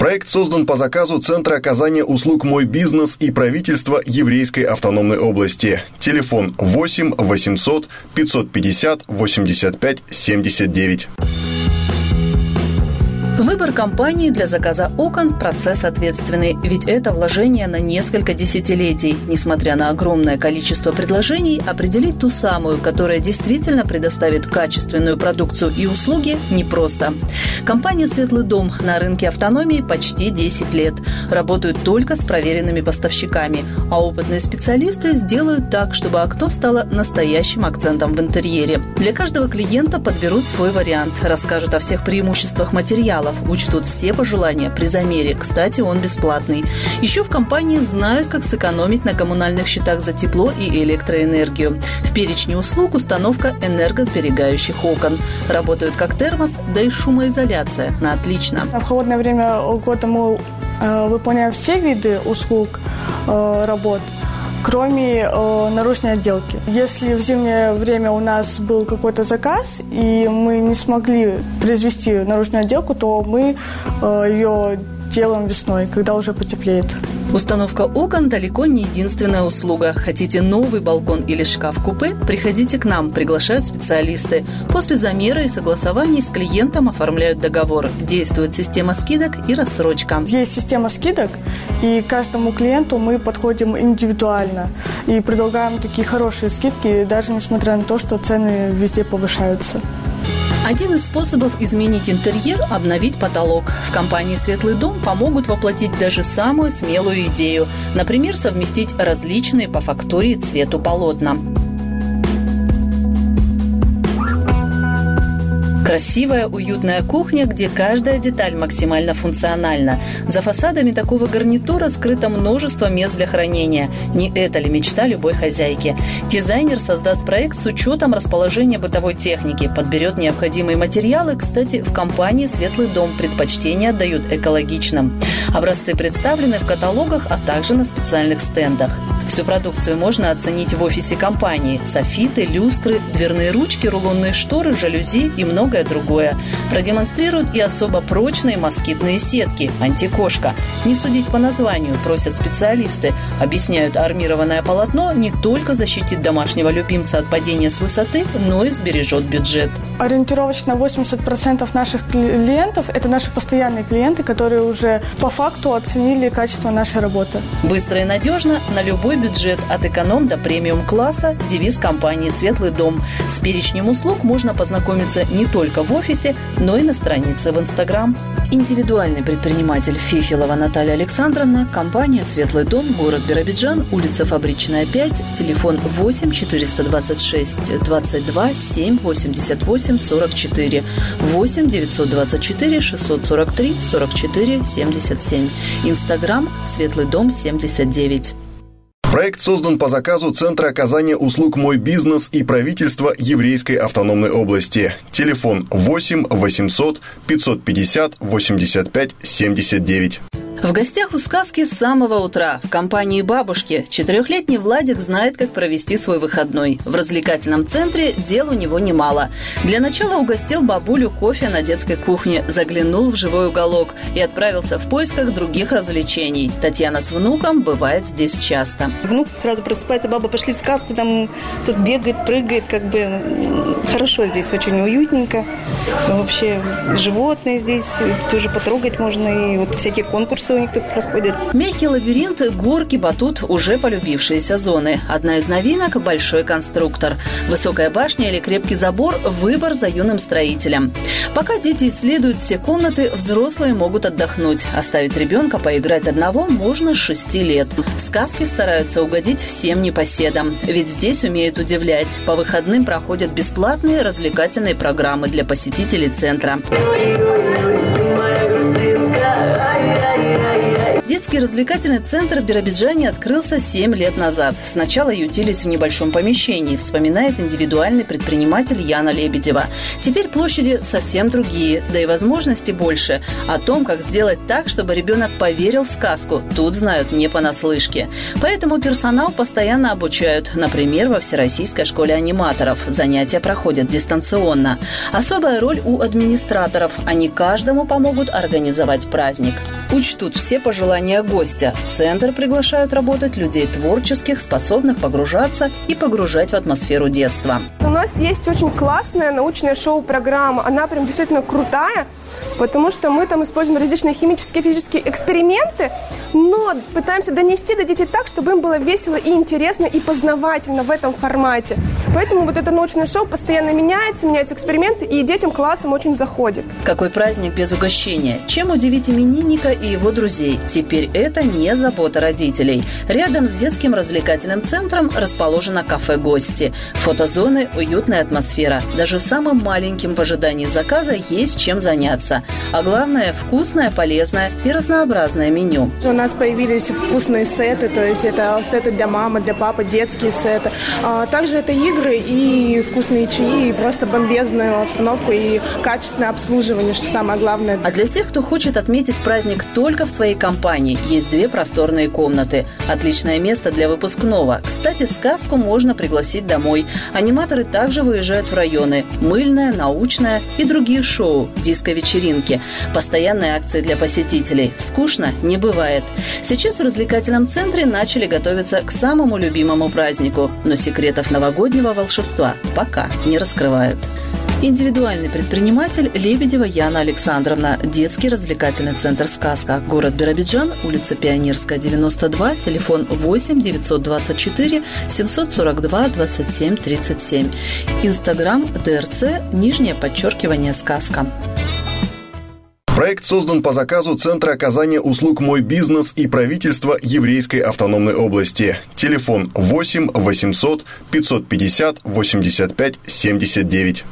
Проект создан по заказу Центра оказания услуг «Мой бизнес» и правительства Еврейской автономной области. Телефон 8 800 550 85 79. Выбор компании для заказа окон – процесс ответственный, ведь это вложение на несколько десятилетий. Несмотря на огромное количество предложений, определить ту самую, которая действительно предоставит качественную продукцию и услуги, непросто. Компания «Светлый дом» на рынке автономии почти 10 лет. Работают только с проверенными поставщиками, а опытные специалисты сделают так, чтобы окно стало настоящим акцентом в интерьере. Для каждого клиента подберут свой вариант, расскажут о всех преимуществах материала, материалов, учтут все пожелания при замере. Кстати, он бесплатный. Еще в компании знают, как сэкономить на коммунальных счетах за тепло и электроэнергию. В перечне услуг установка энергосберегающих окон. Работают как термос, да и шумоизоляция. На отлично. В холодное время года мы э, выполняем все виды услуг э, работ – кроме э, наружной отделки. Если в зимнее время у нас был какой-то заказ, и мы не смогли произвести наружную отделку, то мы э, ее делаем весной, когда уже потеплеет. Установка окон далеко не единственная услуга. Хотите новый балкон или шкаф-купе? Приходите к нам, приглашают специалисты. После замера и согласований с клиентом оформляют договор. Действует система скидок и рассрочка. Есть система скидок, и каждому клиенту мы подходим индивидуально и предлагаем такие хорошие скидки, даже несмотря на то, что цены везде повышаются. Один из способов изменить интерьер – обновить потолок. В компании «Светлый дом» помогут воплотить даже самую смелую идею. Например, совместить различные по фактуре цвету полотна. Красивая, уютная кухня, где каждая деталь максимально функциональна. За фасадами такого гарнитура скрыто множество мест для хранения. Не это ли мечта любой хозяйки? Дизайнер создаст проект с учетом расположения бытовой техники, подберет необходимые материалы. Кстати, в компании «Светлый дом» предпочтение отдают экологичным. Образцы представлены в каталогах, а также на специальных стендах. Всю продукцию можно оценить в офисе компании. Софиты, люстры, дверные ручки, рулонные шторы, жалюзи и многое другое. Продемонстрируют и особо прочные москитные сетки «Антикошка». Не судить по названию, просят специалисты. Объясняют, армированное полотно не только защитит домашнего любимца от падения с высоты, но и сбережет бюджет. Ориентировочно 80% наших клиентов – это наши постоянные клиенты, которые уже по факту оценили качество нашей работы. Быстро и надежно на любой бюджет от эконом до премиум класса – девиз компании «Светлый дом». С перечнем услуг можно познакомиться не только в офисе, но и на странице в Инстаграм. Индивидуальный предприниматель Фифилова Наталья Александровна, компания «Светлый дом», город Биробиджан, улица Фабричная, 5, телефон 8 426 22 7 88 44 8 924 643 44 77. Инстаграм «Светлый дом 79». Проект создан по заказу Центра оказания услуг «Мой бизнес» и правительства Еврейской автономной области. Телефон 8 800 550 85 79. В гостях у сказки с самого утра в компании бабушки четырехлетний Владик знает, как провести свой выходной. В развлекательном центре дел у него немало. Для начала угостил бабулю кофе на детской кухне, заглянул в живой уголок и отправился в поисках других развлечений. Татьяна с внуком бывает здесь часто. Внук сразу просыпается, баба, пошли в сказку, там тут бегает, прыгает, как бы хорошо здесь, очень уютненько. Вообще животные здесь тоже потрогать можно, и вот всякие конкурсы у них тут проходят. Мягкий лабиринт, горки, батут – уже полюбившиеся зоны. Одна из новинок – большой конструктор. Высокая башня или крепкий забор – выбор за юным строителем. Пока дети исследуют все комнаты, взрослые могут отдохнуть. Оставить ребенка поиграть одного можно с 6 лет. Сказки стараются угодить всем непоседам, ведь здесь умеют удивлять. По выходным проходят бесплатные развлекательные программы для посетителей центра Детский развлекательный центр в Биробиджане открылся 7 лет назад. Сначала ютились в небольшом помещении, вспоминает индивидуальный предприниматель Яна Лебедева. Теперь площади совсем другие, да и возможностей больше. О том, как сделать так, чтобы ребенок поверил в сказку, тут знают не понаслышке. Поэтому персонал постоянно обучают, например, во Всероссийской школе аниматоров. Занятия проходят дистанционно. Особая роль у администраторов. Они каждому помогут организовать праздник. Учтут все пожелания гостя. В центр приглашают работать людей творческих, способных погружаться и погружать в атмосферу детства. У нас есть очень классная научная шоу-программа. Она прям действительно крутая потому что мы там используем различные химические, физические эксперименты, но пытаемся донести до детей так, чтобы им было весело и интересно и познавательно в этом формате. Поэтому вот это научное шоу постоянно меняется, меняются эксперименты, и детям классом очень заходит. Какой праздник без угощения? Чем удивить именинника и его друзей? Теперь это не забота родителей. Рядом с детским развлекательным центром расположено кафе «Гости». Фотозоны, уютная атмосфера. Даже самым маленьким в ожидании заказа есть чем заняться. А главное – вкусное, полезное и разнообразное меню. У нас появились вкусные сеты, то есть это сеты для мамы, для папы, детские сеты. А также это игры и вкусные чаи, и просто бомбезную обстановку и качественное обслуживание, что самое главное. А для тех, кто хочет отметить праздник только в своей компании, есть две просторные комнаты. Отличное место для выпускного. Кстати, сказку можно пригласить домой. Аниматоры также выезжают в районы. Мыльная, научная и другие шоу, диско-вечеринки. Постоянные акции для посетителей. Скучно не бывает. Сейчас в развлекательном центре начали готовиться к самому любимому празднику, но секретов новогоднего волшебства пока не раскрывают. Индивидуальный предприниматель Лебедева Яна Александровна. Детский развлекательный центр «Сказка». Город Биробиджан, улица Пионерская, 92, телефон 8 924 742 27 37. Инстаграм ДРЦ, нижнее подчеркивание «Сказка». Проект создан по заказу Центра оказания услуг «Мой бизнес» и правительства Еврейской автономной области. Телефон 8 800 550 85 79.